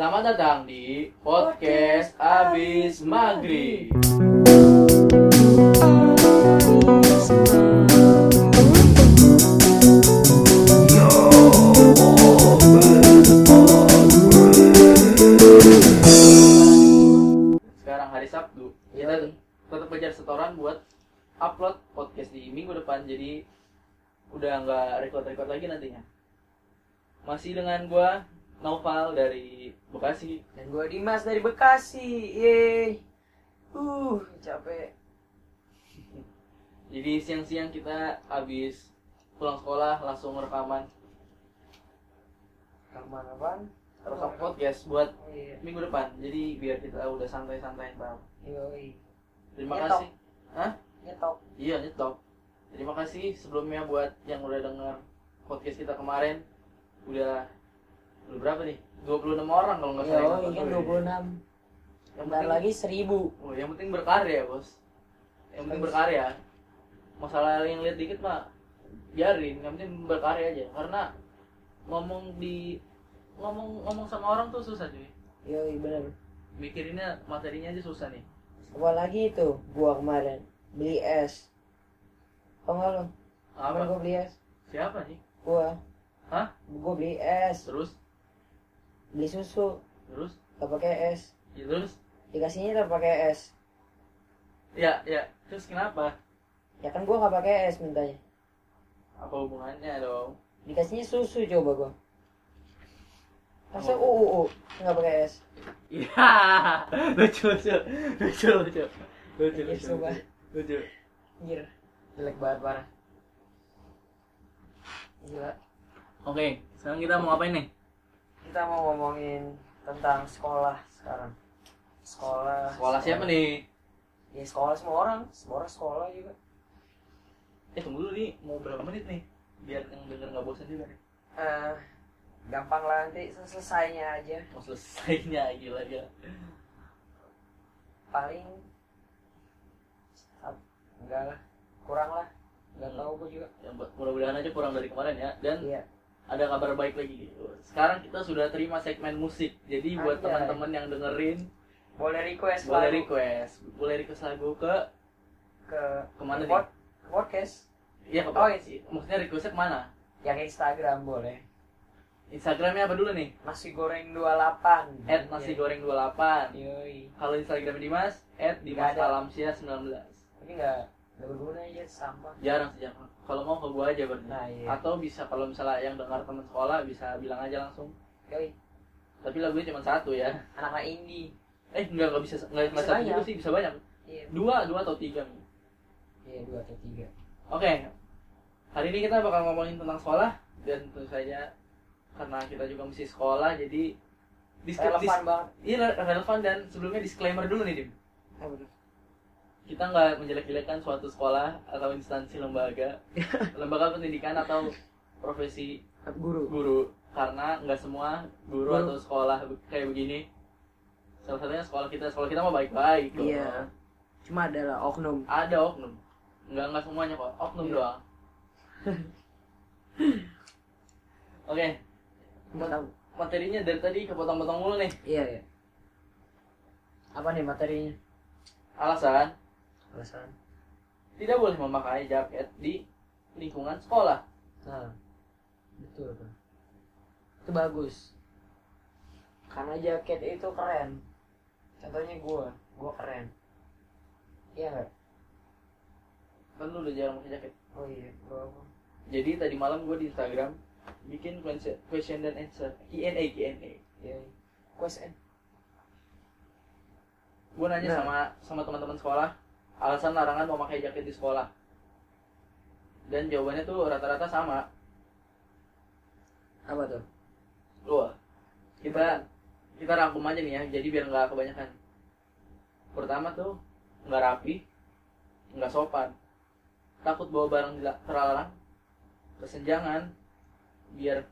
Selamat datang di podcast Abis Maghrib. Sekarang hari Sabtu, kita Yoi. tetap kejar setoran buat upload podcast di minggu depan. Jadi udah nggak record-record lagi nantinya. Masih dengan gua Noval dari Bekasi. Dan gue Dimas dari Bekasi. Yeay. Uh, capek. Jadi siang-siang kita habis pulang sekolah langsung rekaman Kamar apaan? rekam podcast buat Oh, iya. minggu depan. Jadi biar kita udah santai-santai ntar. Yoi. Terima Nyetok. kasih. Hah? Nyetok. Iya nyetok. Terima kasih sebelumnya buat yang udah denger podcast kita kemarin. Udah berapa nih? 26 orang kalau nggak salah. kan 26. Yang Bentar penting, lagi 1000. oh, yang penting berkarya, Bos. Yang penting berkarya. Masalah yang lihat dikit mah biarin, yang penting berkarya aja. Karena ngomong di ngomong ngomong sama orang tuh susah cuy. Yoi, bener. Mikirinnya materinya aja susah nih. Apalagi itu, gua kemarin beli es. Tau nggak lo? Kemarin Apa? gua beli es. Siapa nih? Gua. Hah? Gua beli es. Terus Beli susu. terus Gak pakai es. ya, terus Dikasihnya tak pakai es. ya ya terus kenapa? Ya kan gua gak pakai es mintanya. Apa hubungannya dong? Dikasihnya susu coba gua. Masa Oh. UUU nggak pakai es? Iya, lucu lucu lucu lucu lucu lucu coba. lucu lucu. Anjir, jelek banget parah. Gila. Oke, sekarang kita mau ngapain nih? Kita mau ngomongin tentang sekolah sekarang. Sekolah. Sekolah siapa nih? Ya sekolah semua orang, semua orang sekolah juga. Eh tunggu dulu nih, mau berapa menit nih? Biar yang denger nggak bosan juga nih. Eh, gampang lah nanti selesainya aja. Mau selesainya gila ya. Paling enggak lah, kurang lah. Enggak tahu gua juga. Buat- mudah-mudahan aja kurang dari kemarin ya. Dan Iya. Ada kabar baik lagi. Sekarang kita sudah terima segmen musik. Jadi buat teman-teman yang dengerin Boleh request boleh lagu request, boleh request lagu ke ke ke mana ke nih? ke podcast Iya ke Oh, iya. Maksudnya requestnya ke mana? yang Instagram boleh. Instagramnya apa dulu nih? Nasi goreng 28. At nasi goreng 28 Yoi. Kalau Instagram Dimas At Dimas. Alamsia 19 Tapi enggak berguna aja sampah. Jarang sih jarang Kalau mau ke gua aja berarti Nah, iya. Atau bisa kalau misalnya yang dengar teman sekolah Bisa bilang aja langsung Yoi. Tapi lagunya cuma satu ya Anak-anak indie. Eh enggak, enggak bisa Enggak Bisa satu juga sih Bisa banyak Iya. Dua, dua atau tiga Iya, dua atau tiga. Oke Hari ini kita bakal ngomongin tentang sekolah Dan tentu saja Karena kita juga mesti sekolah Jadi Relevan banget. Iya relevan dan sebelumnya disclaimer dulu nih Dim. Kita nggak menjelek-jelekan suatu sekolah atau instansi lembaga lembaga pendidikan atau profesi Guru. guru karena nggak semua guru, Guru. atau sekolah kayak begini salah satunya sekolah kita sekolah kita mah baik-baik. Iya. Cuma adalah oknum. ada oknum nggak nggak semuanya kok oknum Iya. doang oke Mau tahu? materinya dari tadi kepotong-potong mulu nih Iya, iya. Apa nih materinya? alasan Alasan. tidak boleh memakai jaket di lingkungan sekolah Nah. Betul, Bang. Itu bagus. Karena jaket itu keren. Contohnya gua, gua keren. Iya nggak? kan lu udah jarang pakai jaket Oh iya, apa? Jadi tadi malam gue di Instagram bikin question question dan answer Q&A Q&A. Iya. Question. Gue nanya Nah. sama sama teman-teman sekolah alasan larangan mau pakai jaket di sekolah. Dan jawabannya tuh rata-rata sama. Apa tuh? Wah, kita kita rangkum aja nih ya. Jadi biar nggak kebanyakan. Pertama tuh nggak rapi, nggak sopan, takut bawa barang terlarang, kesenjangan, biar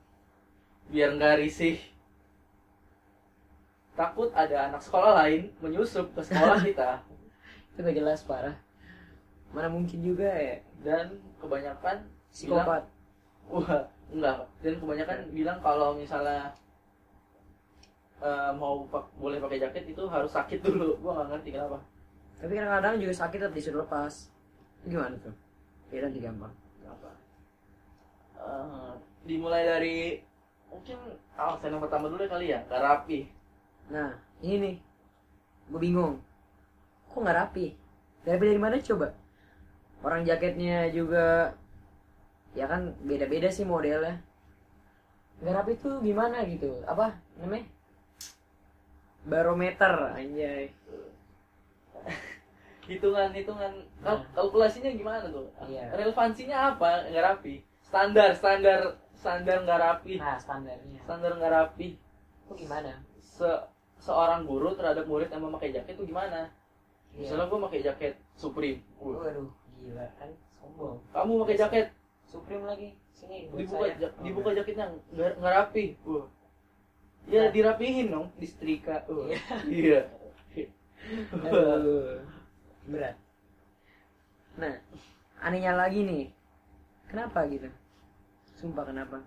biar nggak risih. Takut ada anak sekolah lain menyusup ke sekolah kita Itu gak jelas parah. Mana mungkin juga ya dan kebanyakan psikopat. Wah, enggak. Dan kebanyakan bilang kalau misalnya eh, mau pak- boleh pakai jaket itu harus sakit dulu gue nggak ngerti kenapa Tapi kadang-kadang juga sakit tapi disuruh lepas. Gimana tuh? Biar nanti gampang. kenapa Eh, dimulai dari mungkin alasan yang pertama dulu kali ya nggak rapi Nah, ini nih. Gue bingung. Kok nggak rapi? Rapi dari mana coba? Orang jaketnya juga ya kan beda-beda sih modelnya. Nggak rapi tuh gimana gitu? Apa namanya? Barometer anjay. hitungan hitungan kal- kalkulasinya gimana tuh Iya. relevansinya apa nggak rapi standar standar standar nggak rapi Nah, standarnya. standar nggak rapi Kok gimana? se seorang guru terhadap murid yang memakai jaket itu gimana Iya. misalnya gue pakai jaket Supreme Waduh, gila kan sombong. kamu pakai jaket Supreme lagi. Sini dibuka saya. Oh, dibuka jaketnya nggak nggak rapi Wah. ya Nah. dirapihin dong disetrika Wah. Iya. iya berat. Nah, anehnya lagi nih, kenapa gitu? Sumpah kenapa?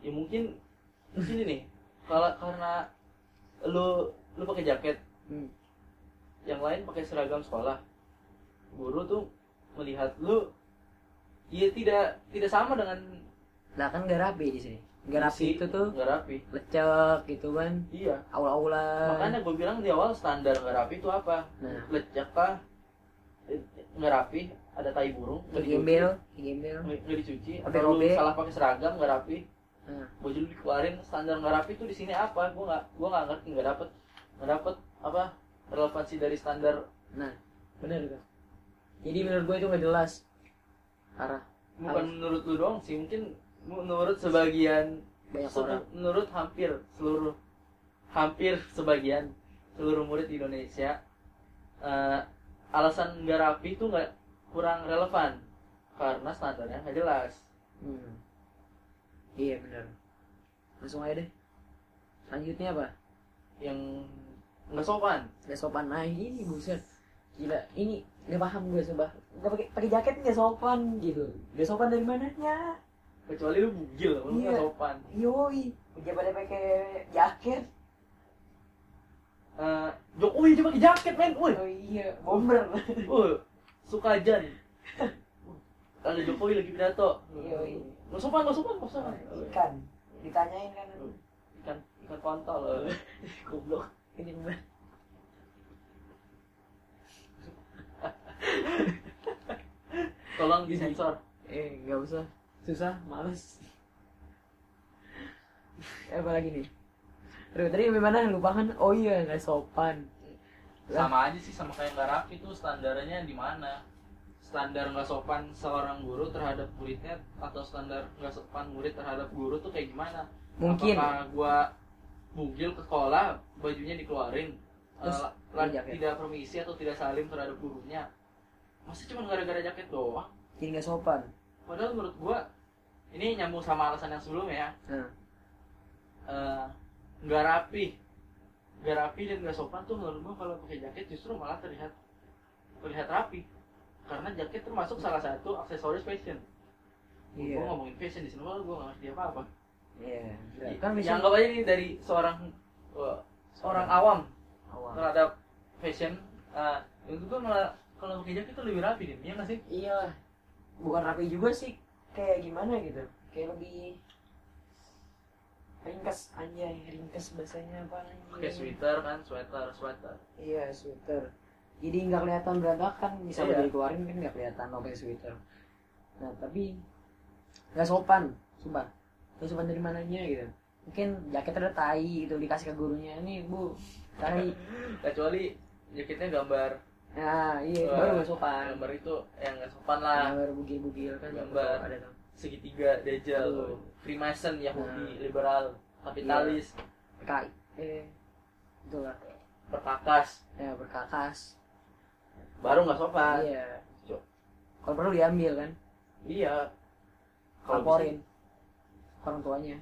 ya mungkin mungkin ini kalau karena lu lu pakai jaket Hmm. Yang lain pakai seragam sekolah. Guru tuh melihat lu ya tidak tidak sama dengan Lah kan gak rapi di sini. Gak rapi itu tuh. nggak rapi. Lecek gitu kan, iya. Aula-aula. makanya gue bilang di awal standar nggak rapi itu apa? Nah. lecek kah? Eh, nggak rapi. Ada tai burung nggak dicuci. gembel, gembel. nggak dicuci. Atau lu salah pakai seragam nggak rapi. Nah, baju lu dikeluarin standar nggak rapi itu di sini apa? Gue nggak gue nggak ngerti nggak dapet nggak dapet apa relevansi dari standar nah, bener kan? Jadi menurut gue itu gak jelas. Arah bukan Harus. menurut lu doang sih mungkin menurut sebagian banyak Se- orang. menurut hampir seluruh hampir sebagian seluruh murid di Indonesia eh, alasan nggak rapi itu nggak kurang relevan karena standarnya nggak jelas Hmm. Iya bener. Langsung aja deh. Selanjutnya apa? yang nggak sopan. Gak sopan. Nah ini buset. Gila ini nggak paham gue coba nggak pakai pakai jaket nggak sopan gitu. Nggak sopan dari mananya kecuali lu bugil lu nggak Iya. sopan. Yoi pada pakai jaket. Eh, Jokowi dia pakai jaket men. Woi. Oh iya bomber. Woi sukajan ada Jokowi lagi pidato. Yoi. nggak sopan nggak sopan nggak sopan. Ikan. Ditanyain kan. Ikan ikan kontol. Goblok ini gue tolong disensor eh nggak usah. Susah males. Eh, apa lagi nih? Aduh, tadi gimana lupa kan? Oh iya nggak sopan. Sama aja sih sama kayak nggak rapi tuh standarnya di mana? Standar nggak sopan seorang guru terhadap muridnya atau standar nggak sopan murid terhadap guru tuh kayak gimana? Mungkin. Apakah gua bugil ke sekolah bajunya dikeluarin. Terus Eh, pakai jaket. tidak permisi atau tidak salim terhadap gurunya. Masa cuma gara-gara jaket doang? Jadi nggak sopan? Padahal menurut gua ini nyambung sama alasan yang sebelumnya ya. Nah. Eh, nggak rapi. Nggak rapi dan nggak sopan tuh menurut gua kalau pakai jaket justru malah terlihat terlihat rapi. Karena jaket termasuk salah satu aksesoris fashion. Iya. gua ngomongin fashion di sini gua gua nggak ngerti apa apa iya. Kan kan bisa anggap aja nih dari seorang uh, seorang awam awal terhadap fashion uh, itu gua malah kalau pakai jaket tuh lebih rapi deh iya nggak sih? Iya bukan rapi juga sih kayak gimana gitu. Kayak lebih ringkas anjay ringkas bahasanya apa anjay pakai sweater kan sweater sweater. Iya sweater. Jadi nggak kelihatan berantakan bisa Iya. udah dikeluarin kan nggak kelihatan pakai sweater. Nah tapi nggak sopan sumpah nggak sopan dari mananya gitu. Mungkin jaket ada tai gitu dikasih ke gurunya. Nih bu tai. Kecuali jaketnya gambar. Nah iya baru nggak sopan. gambar itu yang nggak sopan lah. Gambar bugil-bugil kan Gambar. ada tuh. segitiga dajjal Aduh. Freemason Yahudi Nah. liberal kapitalis. PKI eh itu lah. Perkakas ya berkakas. Baru nggak sopan. Iya. Kalau perlu diambil kan? Iya. Kalau laporin orang tuanya.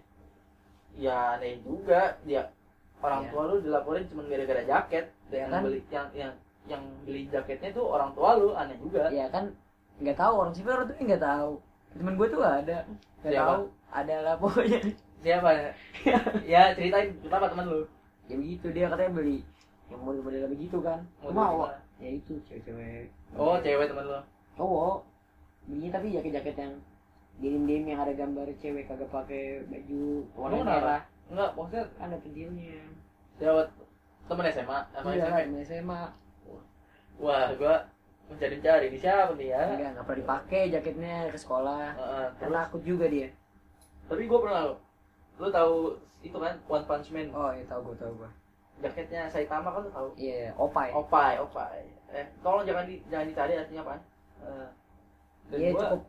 Ya aneh juga. Dia orang Iya. tua lu dilaporin cuma gara-gara jaket. Iya dan kan? yang beli yang yang yang beli jaketnya tuh orang tua lu aneh juga. Ya kan? Nggak tahu orang sipil orang tuh nggak tahu. Temen gue tuh ada. Nggak Siapa? tahu ada lah pokoknya. Siapa? Ya ceritain kenapa teman lu. Ya begitu dia katanya beli yang model-model begitu kan. Mau. ya itu cewek-cewek. Oh cewek teman lo cowok. Belinya tapi jaket-jaket yang dim-dim yang ada gambar cewek kagak pakai baju warna merah. Enggak maksudnya ada pentilnya jawab temen SMA sama iya SMP temen SMA wah gua mencari-cari di siapa nih ya? Enggak nggak pernah dipakai jaketnya ke sekolah. Terus? takut juga dia. Tapi gua pernah lo lu tahu itu kan One Punch Man? Oh iya tahu gua tahu gua. Jaketnya Saitama kan lu tahu? Iya opai. Opai opai. Eh tolong jangan di, jangan dicari artinya apa Eh, dan iya gua cukup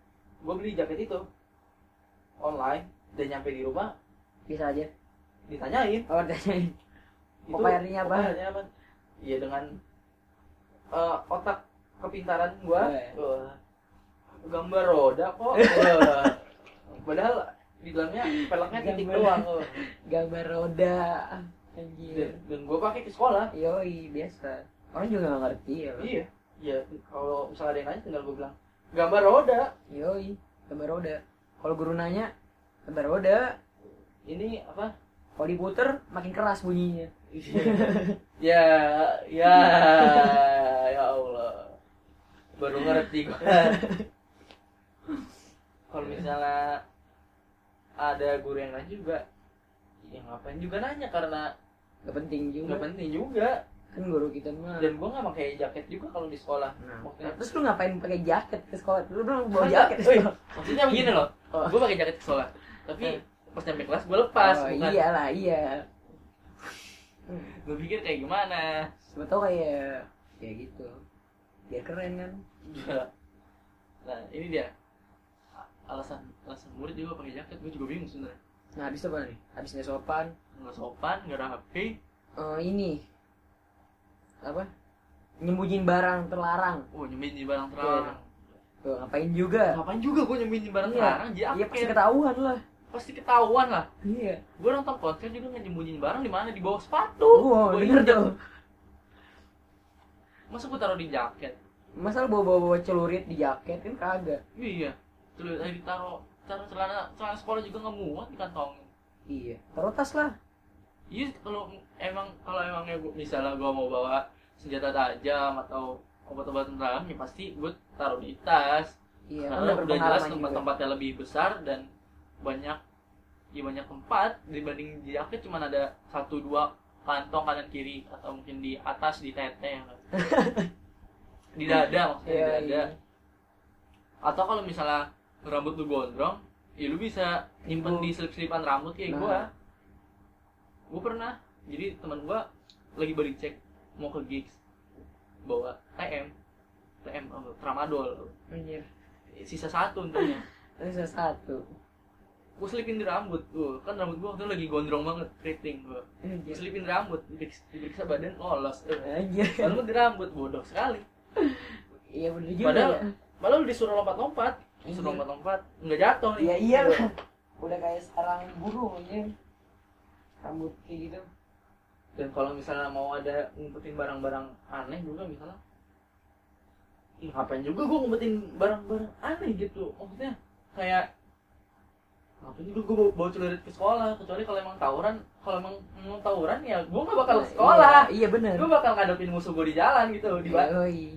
gua beli jaket itu. Online dan nyampe di rumah bisa aja. ditanyain. Oh tanyain itu Opai artinya apa? opai artinya apa? Iya dengan eh, otak kepintaran gua. Eh. wah, gambar roda kok. Padahal di dalamnya peleknya titik Gambar. doang oh. gambar roda. Anjir. Dan, dan gua pakai ke sekolah. Yoi biasa. Orang juga nggak ngerti ya. Iya. Iya kalau misalnya ada yang nanya tinggal gua bilang gambar roda. Yoi gambar roda. Kalau guru nanya gambar roda. Ini apa? Kalau diputer makin keras bunyinya. Ya ya ya Allah. Baru ngerti gua. Kalau misalnya ada guru yang nanya juga ya ngapain juga nanya karena nggak penting juga. nggak penting juga kan guru kita mah dan gua nggak pakai jaket juga kalau di sekolah Nah, maksudnya terus lu ngapain pakai jaket ke sekolah? Lu belum bawa Masa? jaket ke Wih, sekolah. maksudnya begini loh Oh. gua pakai jaket ke sekolah tapi Eh. pas nyampe kelas gua lepas oh, bukan iyalah, iya. gua pikir kayak gimana Siapa tau kayak ya gitu. Biar keren kan. Iya. nah ini dia alasan alasan murid juga pakai jaket gue juga bingung sebenarnya Nah, habis apa nih? Habis nggak sopan. nggak sopan nggak rapi Eh, ini apa? Nyembunyiin barang terlarang. oh nyembunyi barang terlarang Tuh, ngapain juga? ngapain juga gue nyembunyi barang Iya. terlarang jadi Iya pasti ketahuan lah. pasti ketahuan lah Iya. gue nonton konser juga nyembunyiin barang di mana di bawah sepatu Wow, Gua bener tuh. masa gue taruh di jaket Masa lu bawa-bawa celurit di jaket kan kagak. iya terus tadi ditaruh taruh celana celana sekolah juga nggak muat di kantongin Iya. Taruh tas lah. Iya kalau emang kalau emangnya gua, misalnya gue mau bawa senjata tajam atau obat-obatan terlarang ya pasti gue taruh di tas. Iya, karena udah udah jelas tempat-tempatnya lebih besar dan banyak ya banyak tempat dibanding di jaket cuma ada satu dua kantong kanan kiri atau mungkin di atas di tete di dada maksudnya Iya, di dada. iya. atau kalau misalnya rambut lu gondrong ya lu bisa nyimpen di selip-selipan rambut kayak Nah. gua gua pernah jadi teman gua lagi balik cek mau ke gigs bawa TM TM apa, tramadol Anjir. sisa satu untungnya Bisa satu. gue selipin di rambut tuh kan rambut gue waktu itu lagi gondrong banget keriting gue gue selipin di rambut diperiksa, badan lolos eh, Anjir. rambut di rambut bodoh sekali Iya bener juga Padahal- ya. malah lu disuruh lompat-lompat disuruh lompat-lompat nggak jatuh nih Iya iya. Udah kayak sarang burung aja. Rambut kayak gitu. dan kalau misalnya mau ada ngumpetin barang-barang aneh juga misalnya Ih, ngapain juga gue ngumpetin barang-barang aneh gitu maksudnya kayak ngapain juga gue bawa, bawa celurit ke sekolah kecuali kalau emang tawuran kalau emang mau tawuran ya gue nggak bakal ke sekolah Iya, iya bener. gue bakal ngadepin musuh gue di jalan gitu di ba- Yoi.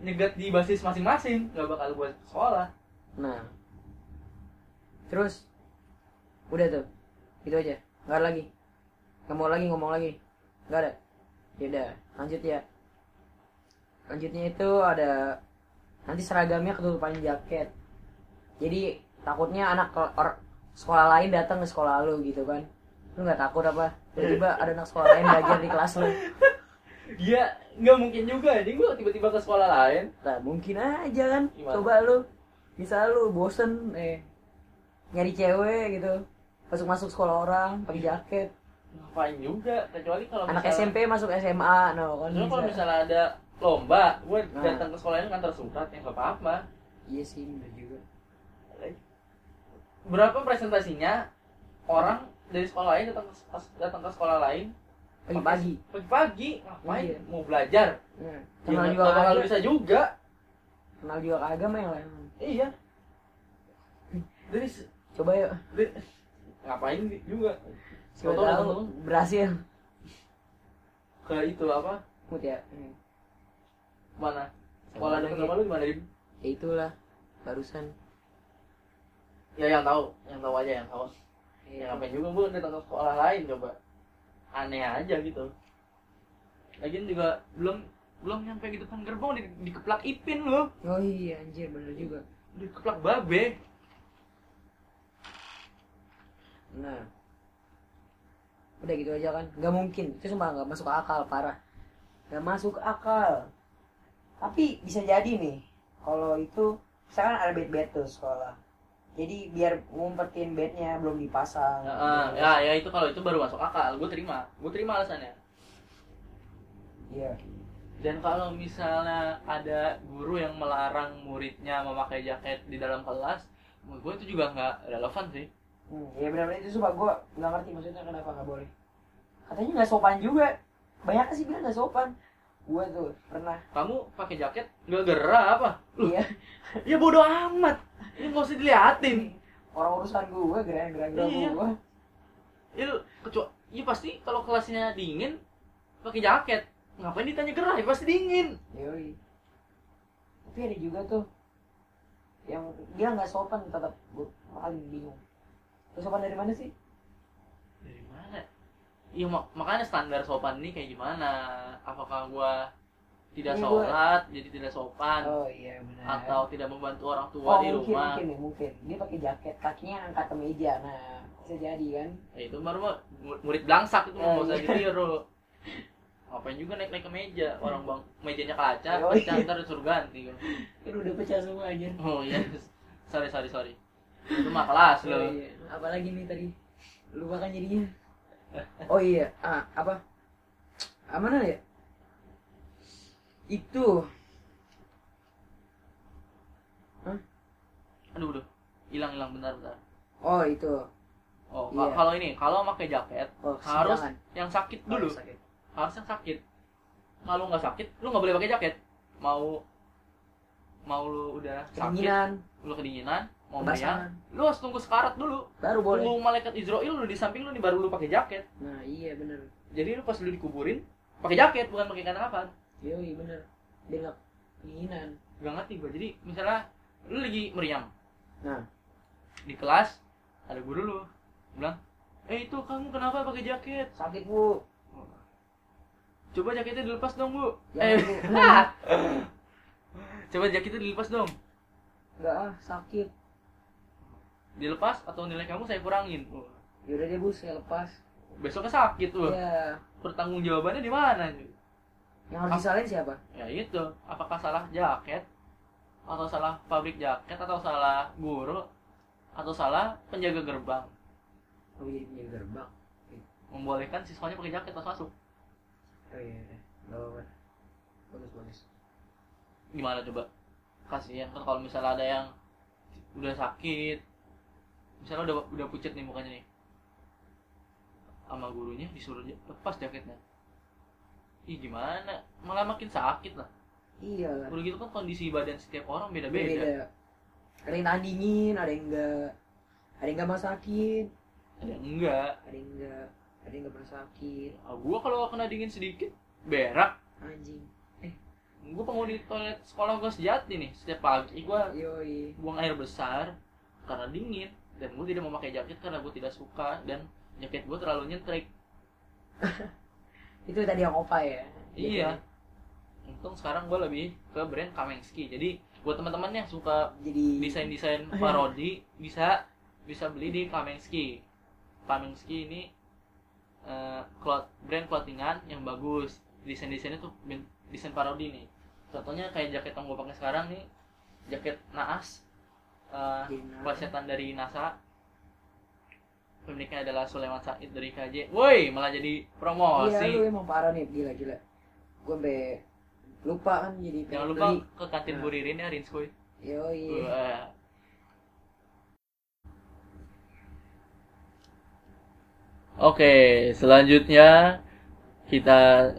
nyegat di basis masing-masing nggak bakal gue ke sekolah Nah. Terus udah tuh. Itu aja. Enggak ada lagi. Mau lagi ngomong lagi. Enggak ada. Ya udah, lanjut ya. Lanjutnya itu ada nanti seragamnya ketutupan jaket. Jadi takutnya anak or- sekolah lain datang ke sekolah lu gitu kan. Lu nggak takut apa? Tiba-tiba ada anak sekolah lain belajar di kelas lu. Iya nggak mungkin juga jadi gue tiba-tiba ke sekolah lain Nah, mungkin aja kan. Gimana? Coba lu. Misal lu bosen eh nyari cewek gitu. Masuk-masuk sekolah orang pakai jaket. Ngapain juga kecuali kalau Anak misalnya- SMP masuk SMA, no kan kalau misalnya ada lomba gue Nah. datang ke sekolah ini ngantar surat ya nggak apa-apa Iya sih, bener juga. berapa presentasinya orang dari sekolah lain datang ke datang ke sekolah lain Pagi-pagi. pagi-pagi ngapain Iya. mau belajar Nah, ya, kenal nggak juga bakal bisa juga Kenal juga kagak mah yang lain. iya dari Coba yuk. dari- ngapain juga Siapa tahu berhasil. ke itu apa? Mut ya? Hmm. mana? Sama sekolah lagi. dekat rumah lu gimana Dim? ya itulah barusan. Ya yang tahu. Yang tahu aja yang tahu. Ya Iya. ngapain juga bu? Datang ke sekolah lain coba. Aneh aja gitu. Lagian juga belum belum nyampe di depan gerbang di, dikeplak ipin loh oh iya anjir bener juga. Dikeplak babe. Nah udah gitu aja kan. Nggak mungkin. Itu cuma nggak masuk akal parah. Nggak masuk akal. Tapi bisa jadi nih kalau itu misalkan ada bed bed tuh sekolah. Jadi biar ngumpetin bednya belum dipasang. Ya, ya ya itu kalau itu baru masuk akal. Gue terima. Gue terima alasannya. Iya. Dan kalau misalnya ada guru yang melarang muridnya memakai jaket di dalam kelas menurut gue itu juga nggak relevan sih Hmm, ya benar-benar itu sumpah gue nggak ngerti maksudnya kenapa nggak boleh. Katanya nggak sopan juga. Banyak sih bilang nggak sopan. Gue tuh pernah. kamu pakai jaket nggak gerah apa Iya. ya bodoh amat ini nggak usah diliatin Orang urusan gue gerak-gerak Iya. gue. ya lu kecuali ya pasti kalau kelasnya dingin pakai jaket ngapain ditanya gerah ya pasti dingin Yoi. Tapi ada juga tuh yang dia nggak sopan tetap gue paling bingung. Sopan dari mana sih? dari mana? Iya mak- makanya standar sopan ini kayak gimana? Apakah gua tidak Ini gua- sholat jadi tidak sopan? Oh iya benar. atau tidak membantu orang tua oh, di mungkin, rumah? mungkin mungkin. Dia pakai jaket kakinya angkat ke meja. Nah bisa jadi kan? Ya, itu baru mah mu- murid belangsak itu Oh, mau usah iya. ditiru. Ngapain juga naik naik ke meja? Orang bang mejanya kaca Oh, pecah iya. ntar disuruh ganti. Kan udah pecah semua aja oh iya. Sorry sorry sorry itu mah kelas Oh, lo iya. Apalagi nih tadi? Lupa kan jadinya. Oh iya, ah, apa? Ah, mana ya? Itu. aduh aduh hilang hilang bentar bentar Oh, itu. oh Iya. ka- kalau ini kalau pakai jaket Oh, harus sidangan. yang sakit dulu Oh, sakit. harus yang sakit kalau nggak sakit lu nggak boleh pakai jaket mau mau lu udah sakit Kedinginan, lu kedinginan mau kebasahan. lu harus tunggu sekarat dulu Baru boleh. tunggu malaikat Israel lu di samping lu nih baru lu pakai jaket Nah, iya bener. jadi lu pas lu dikuburin pakai jaket bukan pakai kain apa Yoi, bener. Dia nggak kedinginan. gak ngerti gua jadi misalnya lu lagi meriang Nah. di kelas ada guru lu bilang eh itu kamu kenapa pakai jaket Sakit, Bu. coba jaketnya dilepas dong bu Jangan, eh Bu. Coba jaketnya dilepas dong Enggak ah, sakit. Dilepas atau nilai kamu saya kurangin Yaudah deh, Bu, saya lepas. besoknya sakit tuh Iya. pertanggung jawabannya di mana Yang harus disalahin siapa? ya itu apakah salah jaket atau salah pabrik jaket atau salah guru atau salah penjaga gerbang Oh, jadi punya gerbang. membolehkan siswanya pakai jaket pas masuk Oh iya, iya. Gak apa-apa. Bagus, bagus. gimana coba kasihan kan kalau misalnya ada yang udah sakit misalnya udah udah pucat nih mukanya nih. Sama gurunya disuruh lepas jaketnya. Ih gimana? Malah makin sakit lah. Iya lah. udah gitu kan kondisi badan setiap orang beda-beda. Beda ada yang tahan dingin ada yang enggak ada yang enggak masakin ada yang enggak ada yang enggak ada yang enggak masakin ah, gua kalau kena dingin sedikit berak. Anjing. Gua penghuni toilet sekolah gua sejati nih setiap pagi. Gua yoi. buang air besar karena dingin dan gue tidak memakai jaket karena gue tidak suka dan jaket gue terlalu nyentrik. Itu tadi yang opa ya? Iya. Untung sekarang gue lebih ke brand Kamensky jadi buat teman-teman yang suka jadi desain-desain parodi bisa bisa beli di Kamensky Kamensky ini eh, cloth brand clothingan yang bagus. Desain-desainnya tuh ben- desain parodi nih. Contohnya kayak jaket yang gue pakai sekarang nih jaket naas eh, plesetan dari NASA pemiliknya adalah Sulaiman Said dari KJ woi malah jadi iya promosi lu emang parah nih gila gila gue be lupa kan jadi jangan lupa beli. ke kantin Nah. Bu Ririn ya Rinskoy yoi Wah. Oke, selanjutnya kita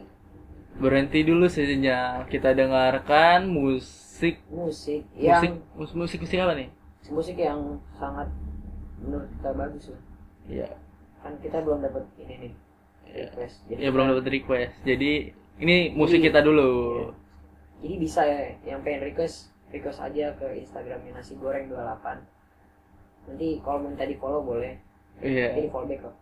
berhenti dulu sejenak. Kita dengarkan musik musik musik yang mus- musik musik apa nih? Musik yang sangat menurut kita bagus lah. Iya. kan kita belum dapat ini nih Ya. request. Jadi ya belum dapat request. Jadi ini musik Jadi- kita dulu. jadi bisa ya yang pengen request request aja ke instagramnya nasi goreng 28 nanti kalau minta di follow boleh. Iya. Nanti di follow back kok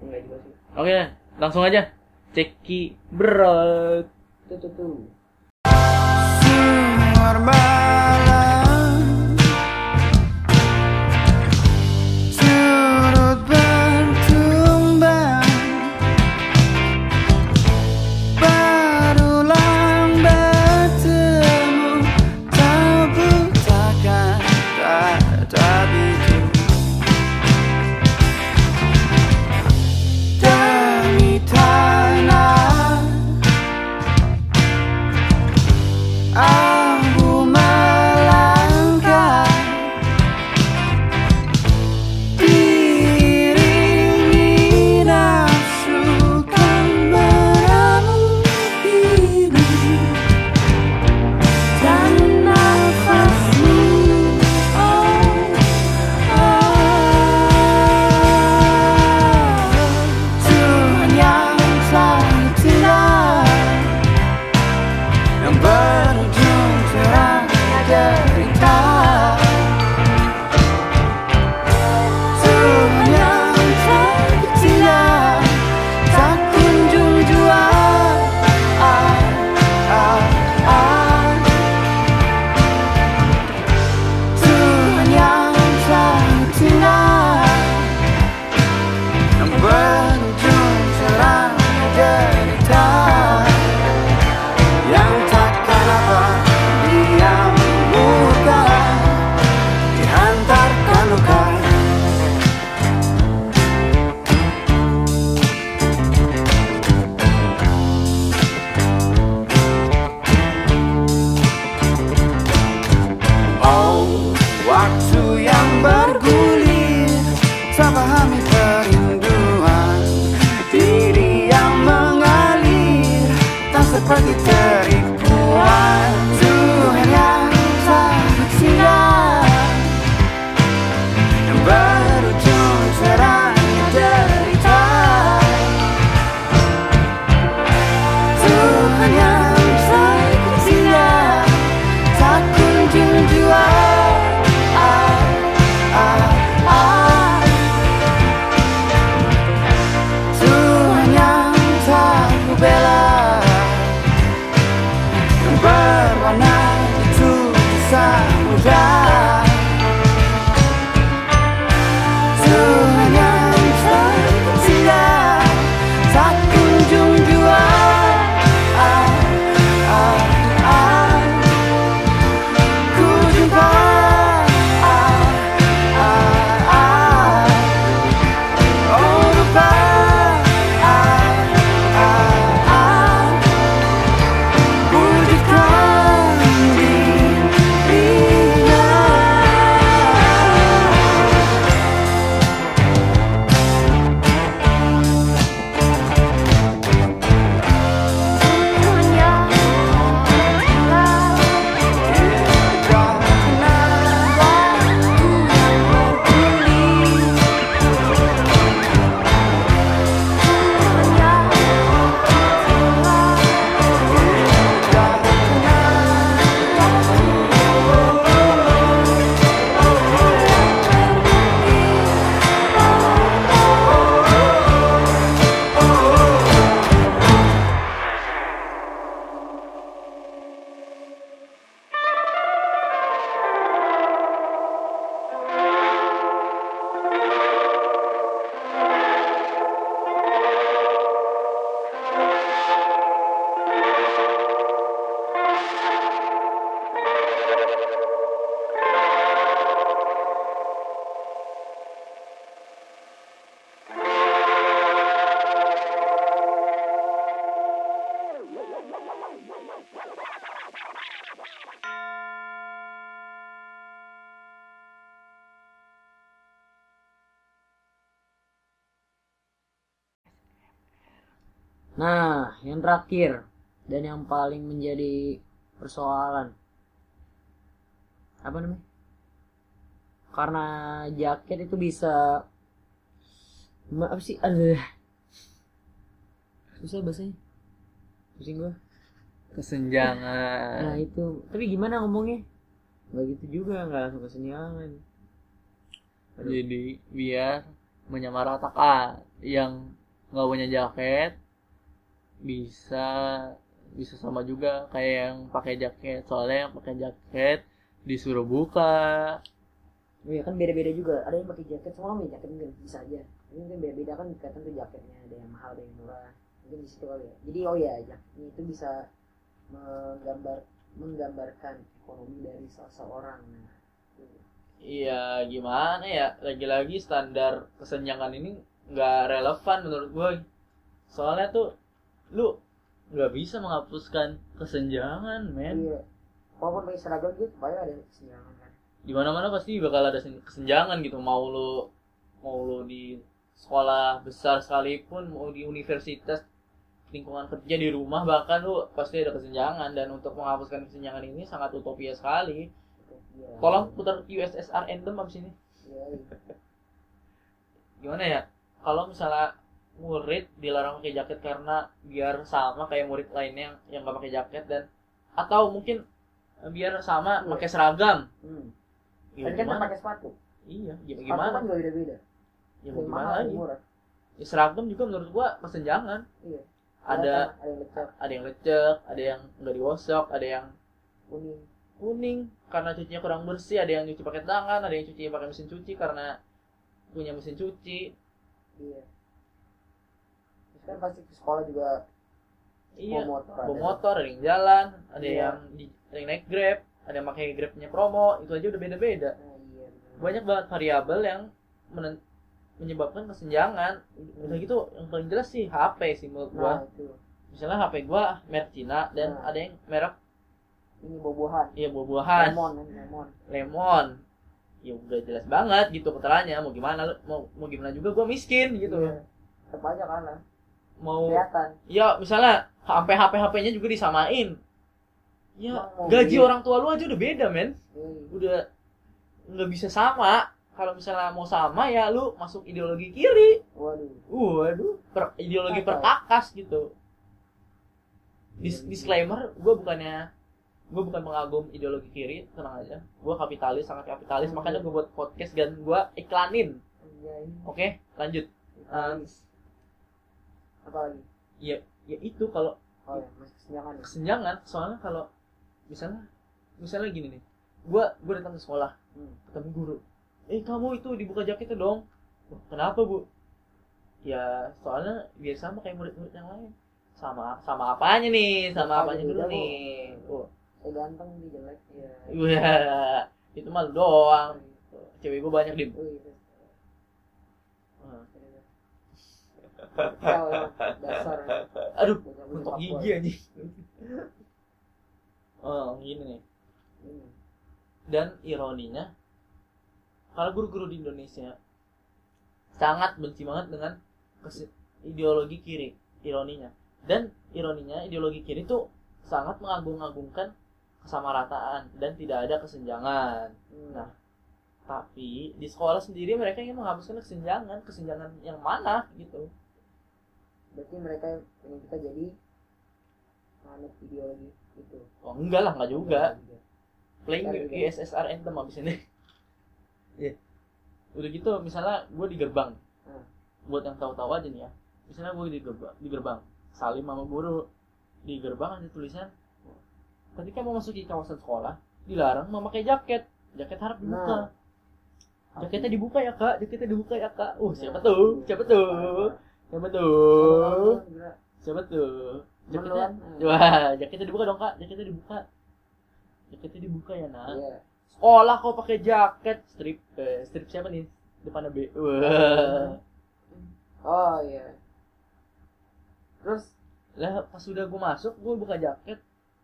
enggak juga sih. Oke langsung aja. Ceki berat tuh tuh tuh. Sinar terakhir dan yang paling menjadi persoalan apa namanya? Karena jaket itu bisa Ma- apa sih? Aduh. susah bahasanya pusing gua kesenjangan nah itu tapi gimana ngomongnya nggak gitu juga nggak langsung kesenjangan Aduh. jadi biar menyamaratakan yang nggak punya jaket bisa bisa sama juga kayak yang pakai jaket soalnya yang pakai jaket disuruh buka Oh iya kan beda-beda juga. Ada yang pakai jaket, semua orang punya jaket mungkin bisa aja. Tapi mungkin beda-beda kan kelihatan tuh jaketnya ada yang mahal, ada yang murah. Mungkin di situ kali ya. Jadi oh ya jaketnya itu bisa menggambar menggambarkan ekonomi dari seseorang. Nah. Iya, gimana ya? Lagi-lagi standar kesenjangan ini nggak relevan menurut gue. Soalnya tuh lu nggak bisa menghapuskan kesenjangan, men. Iya. Walaupun pakai seragam gitu, supaya ada kesenjangan kan. Di mana-mana pasti bakal ada sen- kesenjangan gitu. Mau lu mau lu di sekolah besar sekalipun, mau di universitas, lingkungan kerja di rumah bahkan lu pasti ada kesenjangan dan untuk menghapuskan kesenjangan ini sangat utopia sekali. Iya. Tolong putar USSR Anthem abis ini. Iya. gimana ya kalau misalnya murid dilarang pakai jaket karena biar sama kayak murid lainnya yang yang nggak pakai jaket dan atau mungkin biar sama Iya. pakai seragam Hmm. ya, Kan kan pakai sepatu. iya ya, Sepatu gimana kan juga beda-beda. ya gimana mahal, lagi murah. Ya, seragam juga menurut gua kesenjangan Iya. ada Kelihatan, ada yang lecek, ada yang lecek ada yang nggak digosok ada yang kuning. kuning karena cucinya kurang bersih ada yang cuci pakai tangan ada yang cuci pakai mesin cuci karena punya mesin cuci Iya. Kan pasti ke sekolah juga iya bawa motor. bawa ada. motor ada yang jalan ada Iya. yang di, ada yang naik grab ada yang pakai grabnya promo itu aja udah beda beda Nah, iya. bener. banyak banget variabel yang menen- menyebabkan kesenjangan udah gitu yang paling jelas sih HP sih menurut gua Nah, itu. misalnya HP gua merek Cina dan Nah. ada yang merek Ini buah-buahan. iya buah-buahan Lemon, lemon. lemon ya udah jelas banget gitu keterangannya mau gimana lu- mau mau gimana juga gua miskin gitu Iya. Tetap aja kalah. Mau Kelihatan. ya misalnya HP HP HP-nya juga disamain ya mau gaji orang tua lu aja udah beda men Iya. udah nggak bisa sama kalau misalnya mau sama ya lu masuk ideologi kiri Waduh. waduh per, ideologi perkakas gitu Dis- Ideologi. disclaimer gue bukannya gue bukan pengagum ideologi kiri tenang aja gue kapitalis sangat kapitalis Hmm. makanya gue buat podcast dan gue iklanin Iya, ini. oke lanjut Um, Apa lagi? ya ya itu kalau Oh ya, masih kesenjangan ya. kesenjangan soalnya kalau misalnya misalnya gini nih gue gue datang ke sekolah Hmm. ketemu guru eh kamu itu dibuka jaketnya dong Wah, kenapa bu ya soalnya biar sama kayak murid-murid yang lain sama sama apanya nih sama Apa apanya dulu nih oh Saya ganteng dia jelek. Iya. iya itu mah lu doang cewek gue banyak dim Oh, iya. Hmm. Kau emang dasar. ya. aduh untuk gigi aja oh gini nih dan ironinya kalau guru-guru di Indonesia sangat benci banget dengan ideologi kiri ironinya dan ironinya ideologi kiri itu sangat mengagung-agungkan kesamarataan dan tidak ada kesenjangan Hmm. Nah. tapi di sekolah sendiri mereka ingin menghapuskan kesenjangan kesenjangan yang mana gitu Berarti mereka ingin kita jadi manut ideologi itu. oh enggak lah enggak juga. Playing Enggak juga. USSR anthem abis ini. Iya. udah gitu misalnya gue di gerbang. Hmm. buat yang tahu-tahu aja nih ya. Misalnya gue di gerbang di gerbang. Salim sama guru. Di gerbang ada tulisan ketika mau masuk ke kawasan sekolah dilarang memakai jaket. Jaket harap dibuka. Nah. jaketnya dibuka ya kak. Jaketnya dibuka ya kak. Uh siapa Nah. tuh? Siapa tuh siapa tuh Gila. siapa tuh jaketnya wah jaketnya dibuka dong kak. Jaketnya dibuka. Jaketnya dibuka ya nak. Iya. sekolah kau pakai jaket. Strip eh, strip siapa nih? Depannya B. Wah. Oh iya. Terus? Lah pas sudah gue masuk gue buka jaket.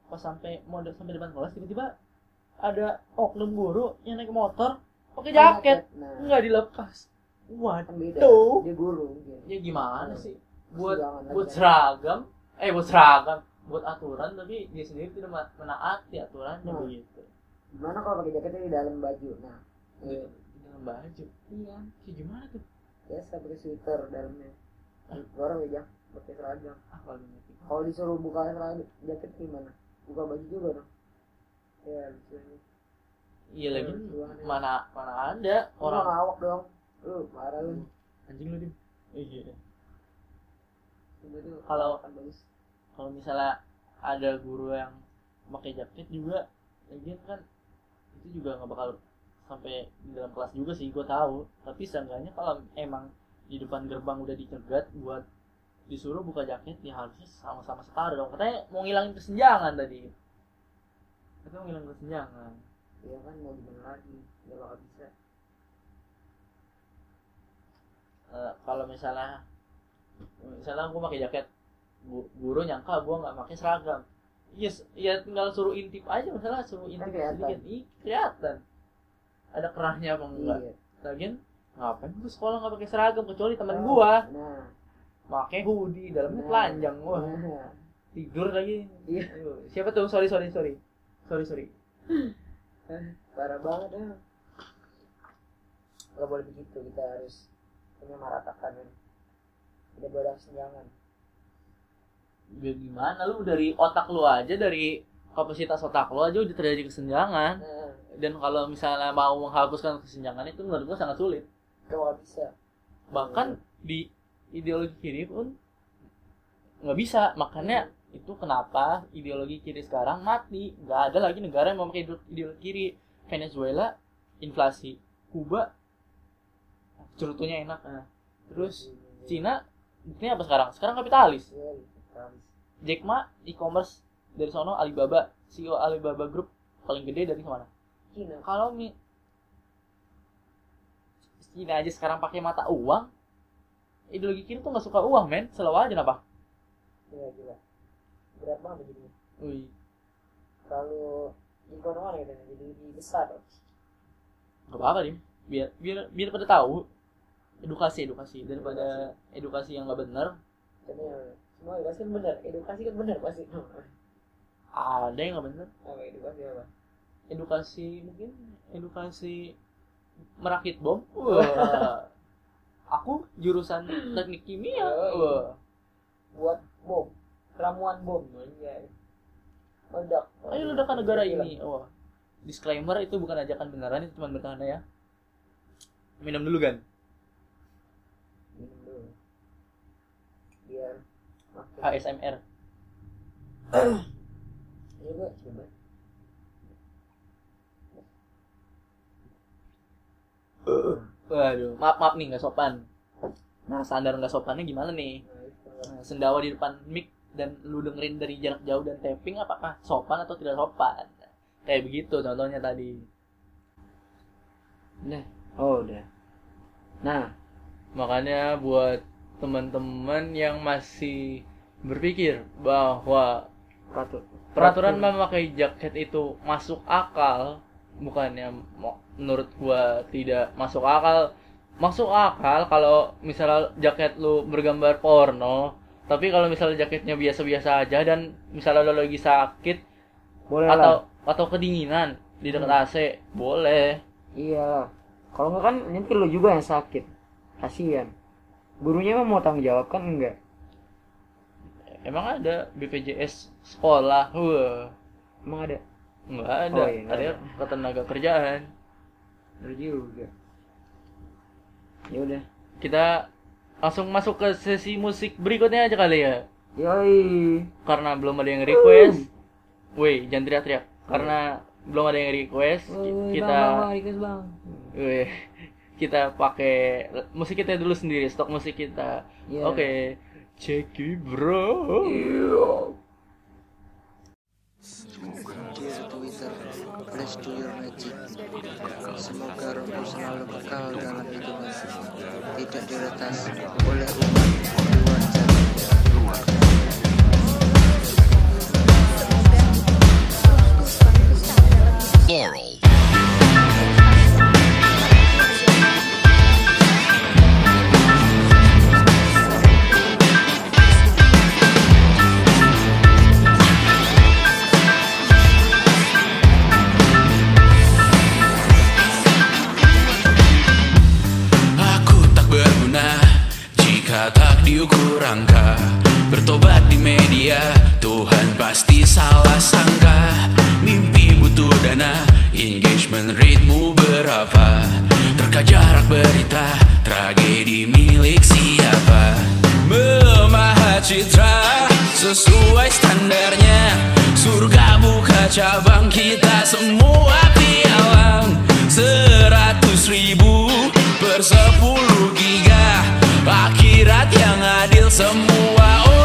Pas sampai mau sampai depan kelas tiba-tiba ada oknum guru yang naik motor pakai jaket. Nah, nggak dilepas. Kan waduh. Dia guru. Ya gimana sih buat buat seragam eh buat seragam buat aturan tapi dia sendiri tidak menaati aturannya Hmm. begitu Gimana kalau pakai jaketnya di dalam baju? Nah, di, iya. di dalam baju Iya. ya gimana tuh Biasa pakai sweater dalamnya. Pakai jak- pakai seragam Ah, kalau gitu. kalau disuruh buka seragam jaket gimana buka baju juga dong ya bisa Iya lagi. Mana mana ada orang orang awak dong lu marah lu anjing lu dim. Iya. Kalau- Kalau misalnya ada guru yang pakai jaket juga, lagian kan itu juga nggak bakal sampai di dalam kelas juga sih gue tahu. Tapi seenggaknya kalau emang di depan gerbang udah dicegat buat disuruh buka jaket ya harusnya sama-sama setara dong. Katanya mau ngilangin kesenjangan tadi. Katanya mau ngilangin kesenjangan. ya kan mau gimana lagi nggak bakal bisa Eh, kalau misalnya misalnya gue pakai jaket gu- guru nyangka gue nggak pakai seragam. Iya s- ya tinggal suruh intip aja misalnya suruh intip kelihatan. sedikit Ih, kelihatan. Ada kerahnya apa enggak? Iya. Lagian ngapain gue sekolah nggak pakai seragam kecuali teman Oh, gua. nah. Pakai hoodie dalamnya Nah. telanjang wah. nah. tidur lagi. Iya. Siapa tuh? Sorry sorry sorry. Sorry sorry. Parah banget ya nggak boleh begitu kita harus menyamaratakan kan tidak boleh ada kesenjangan ya gimana? Lu dari otak lu aja dari kapasitas otak lu aja udah terjadi kesenjangan. Nah dan kalau misalnya mau menghapuskan kesenjangan itu menurut gua sangat sulit. Itu nggak bisa. Bahkan di ideologi kiri pun nggak bisa. Makanya itu kenapa ideologi kiri sekarang mati. Nggak ada lagi negara yang memakai ide- ideologi kiri. Venezuela inflasi. Kuba cerutunya enak nah. terus Cina buktinya apa sekarang? Sekarang kapitalis. Iya, kapitalis. Jack Ma e-commerce dari sono Alibaba CEO Alibaba Group paling gede dari mana? Cina. Kalau mi Cina aja sekarang pakai mata uang ideologi kiri tuh nggak suka uang men. Selalu aja apa gila gila. Berat banget jadinya. Wih, kalau di mana gitu jadi besar. Nggak apa-apa dim. Biar biar biar pada tahu edukasi edukasi. Daripada edukasi. yang nggak tapi ya, semua edukasi kan benar edukasi kan benar pasti. Ada yang nggak bener. Apa edukasi apa? Edukasi mungkin edukasi merakit bom. Wah. Aku jurusan teknik kimia. Wah. Buat bom. Ramuan bom ya meledak. Ayo ledakan negara ini. Wah. Disclaimer itu bukan ajakan beneran itu cuma bercanda ya. Minum dulu kan minum dulu biar makin ASMR gua coba. Waduh maaf maaf nih nggak sopan. Nah standar nggak sopannya gimana nih? Nah Nah, sendawa di depan mic dan lu dengerin dari jarak jauh dan tapping apakah sopan atau tidak sopan? Kayak begitu contohnya tadi. Udah. Oh udah. Nah. Makanya buat teman-teman yang masih berpikir bahwa peraturan memakai jaket itu masuk akal bukannya menurut gua tidak masuk akal. Masuk akal kalau misalnya jaket lu bergambar porno tapi kalau misalnya jaketnya biasa-biasa aja dan misalnya lu lagi sakit boleh atau lah. atau kedinginan di dekat Hmm. AC boleh. Iya. Kalau nggak kan nanti lu juga yang sakit. Kasihan gurunya mau tanggung jawab kan? Enggak emang ada BPJS sekolah? Wah emang ada? Nggak ada. Oh, iya, ada ada. ketenaga kerjaan. Bener juga. Ya udah. Kita langsung masuk ke sesi musik berikutnya aja kali ya. Yoi. Karena belum ada yang request. Woi jangan teriak-teriak. Karena belum ada yang request Woi, kita bang, bang, bang, request bang. woi kita pakai musik kita dulu sendiri stok musik kita. Iya. oke. check it bro Dear Twitter, please do your magic. Semoga Romo selalu kekal dalam hidupmu, tidak diretas oleh umat di luar. Aku Engagement ritmu berapa? Terka jarak berita Tragedi milik siapa? Memahat citra Sesuai standarnya. Surga buka cabang Kita semua pialang. Seratus ribu Per sepuluh giga. Akhirat yang adil Semua orang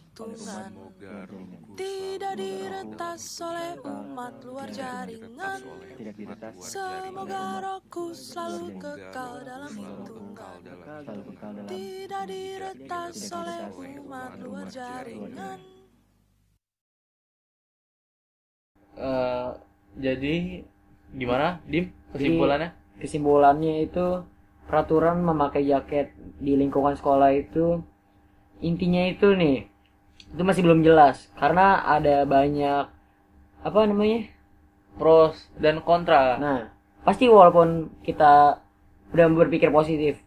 hitungan Tidak diretas oleh umat luar jaringan. Semoga rohku selalu kekal dalam hitungan Tidak diretas oleh umat luar jaringan. Eh, jadi gimana, Dim? Kesimpulannya? kesimpulannya itu peraturan memakai jaket di lingkungan sekolah itu intinya itu nih itu masih belum jelas. Karena ada banyak apa namanya Pros dan kontra. nah. Pasti walaupun kita udah berpikir positif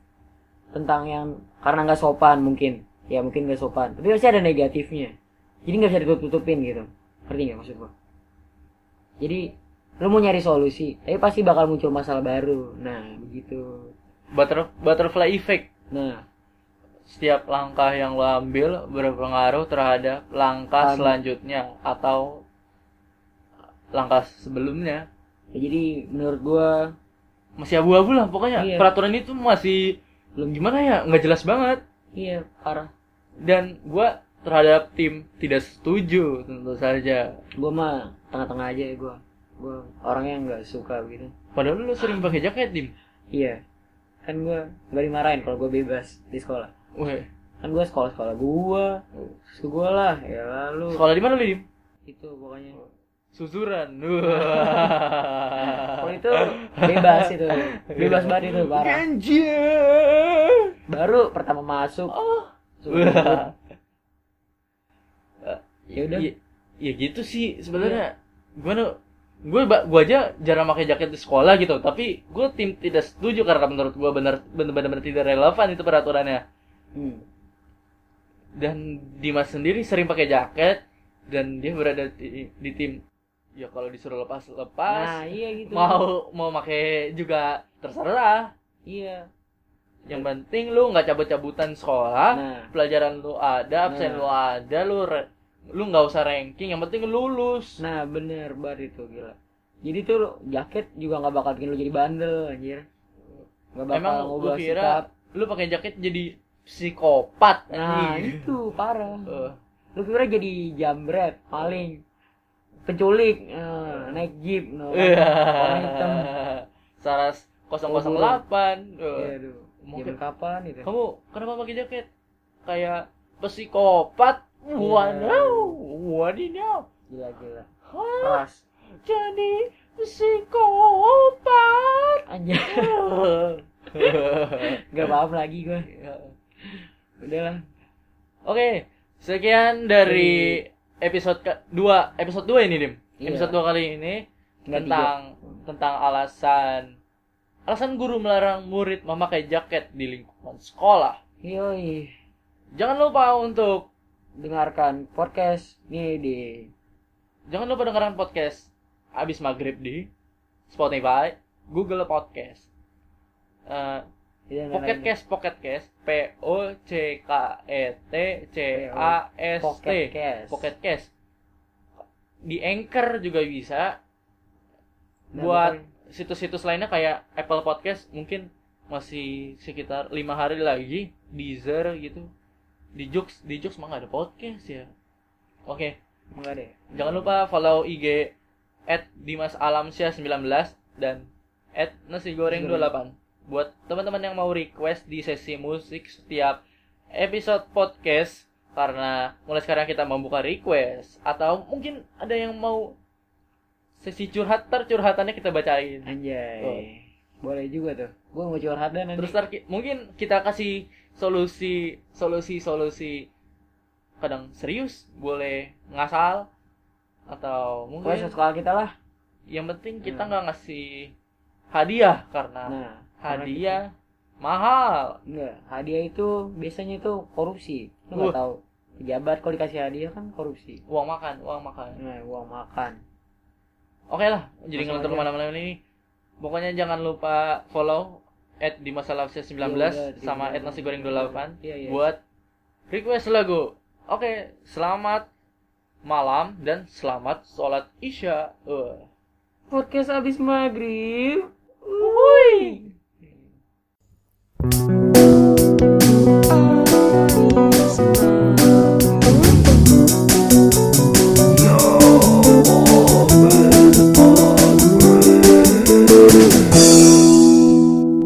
tentang yang karena nggak sopan mungkin. Ya mungkin nggak sopan. Tapi pasti ada negatifnya. Jadi nggak bisa ditutup tutupin gitu. Ngerti nggak maksud gua? Jadi lu mau nyari solusi tapi pasti bakal muncul masalah baru. Nah begitu. Butter- butterfly effect. nah Setiap langkah yang lo ambil berpengaruh terhadap langkah Am- selanjutnya atau langkah sebelumnya. ya jadi menurut gua Masih abu-abu lah pokoknya. Iya. Peraturan itu masih belum gimana ya, nggak jelas banget. iya parah Dan gua terhadap tim tidak setuju tentu saja. gua mah tengah-tengah aja ya gua gua orang yang nggak suka gitu Padahal lu sering pakai jaket, Dim. iya kan gua nggak dimarahin kalau gua bebas di sekolah Weh, kan gua sekolah sekolah gua suka gua lah ya lalu sekolah di mana lu, Dim? itu pokoknya Susuran. kalau itu bebas itu bebas banget itu parah Anjir. baru pertama masuk Oh. suka ya udah Ya, ya gitu sih sebenarnya. Gimana? Gue gue aja jarang pakai jaket di sekolah gitu, tapi gue tim tidak setuju karena menurut gue benar benar-benar tidak relevan itu peraturannya. Hmm. dan Dimas sendiri sering pakai jaket dan dia berada di, di tim. Ya kalau disuruh lepas lepas. Nah iya gitu. Mau mau pakai juga terserah. Iya. Yang penting lu nggak cabut-cabutan sekolah nah. pelajaran lu ada absen Nah. lu ada lu re- lu nggak usah ranking yang penting lu lulus. Nah bener banget itu gila. Jadi tuh jaket juga nggak bakal bikin lu jadi bandel anjir. Nggak bakal emang lu kira sikap. lu pakai jaket jadi psikopat. Nah anjing. itu parah. Eh, lu kira jadi jambret paling penculik eh, naik jeep no, iya. warna hitam. Saras 008 Iya, Eh, aduh. Mungkin- kapan itu? Kamu kenapa pakai jaket? Kayak psikopat. Iya. wadaw wadidaw gila gila. Keras. Jadi psikopat. Anjir gak paham lagi gue udahlah Oke, sekian dari episode ke dua episode 2 ini, Dim. Iya. Episode 2 kali ini Nggak tentang tentang alasan alasan guru melarang murid memakai jaket di lingkungan sekolah. yoi Jangan lupa untuk dengarkan podcast nih di jangan lupa dengarkan podcast abis maghrib di Spotify, Google Podcast, eh, dan Pocket. Cast, Pocket Cast, P O C K E T C A S T, Pocket Cast. Pocket Cast. Di Anchor juga bisa. Nah, Buat situs-situs lainnya kayak Apple Podcast mungkin masih sekitar lima hari lagi. Deezer gitu. Di Jux, di Jux mah nggak ada podcast ya. Oke, enggak deh jangan lupa follow IG at Dimas Alamsyah 19 dan at Nasi Goreng 28 buat teman-teman yang mau request di sesi musik setiap episode podcast karena mulai sekarang kita membuka request atau mungkin ada yang mau sesi curhat ter curhatannya kita bacain. Anjay. Oh. boleh juga tuh. Gua mau curhat dan nanti. Terus ntar ki- mungkin kita kasih solusi solusi solusi kadang serius boleh ngasal atau Pokoknya mungkin sekolah kita lah. Yang penting kita Hmm. nggak ngasih hadiah karena nah hadiah mahal. Enggak hadiah itu biasanya itu korupsi. Lu nggak tahu. Pejabat kalau dikasih hadiah kan korupsi. Uang makan uang makan. Nah uang makan. Oke lah jadi ngelantur ke mana-mana ini. Pokoknya jangan lupa follow at di masalah 19 Ya udah, sama at nasi goreng 28 Iya, iya. buat request lagu. Oke selamat malam dan selamat sholat isya. Uh. podcast abis maghrib. Wuih.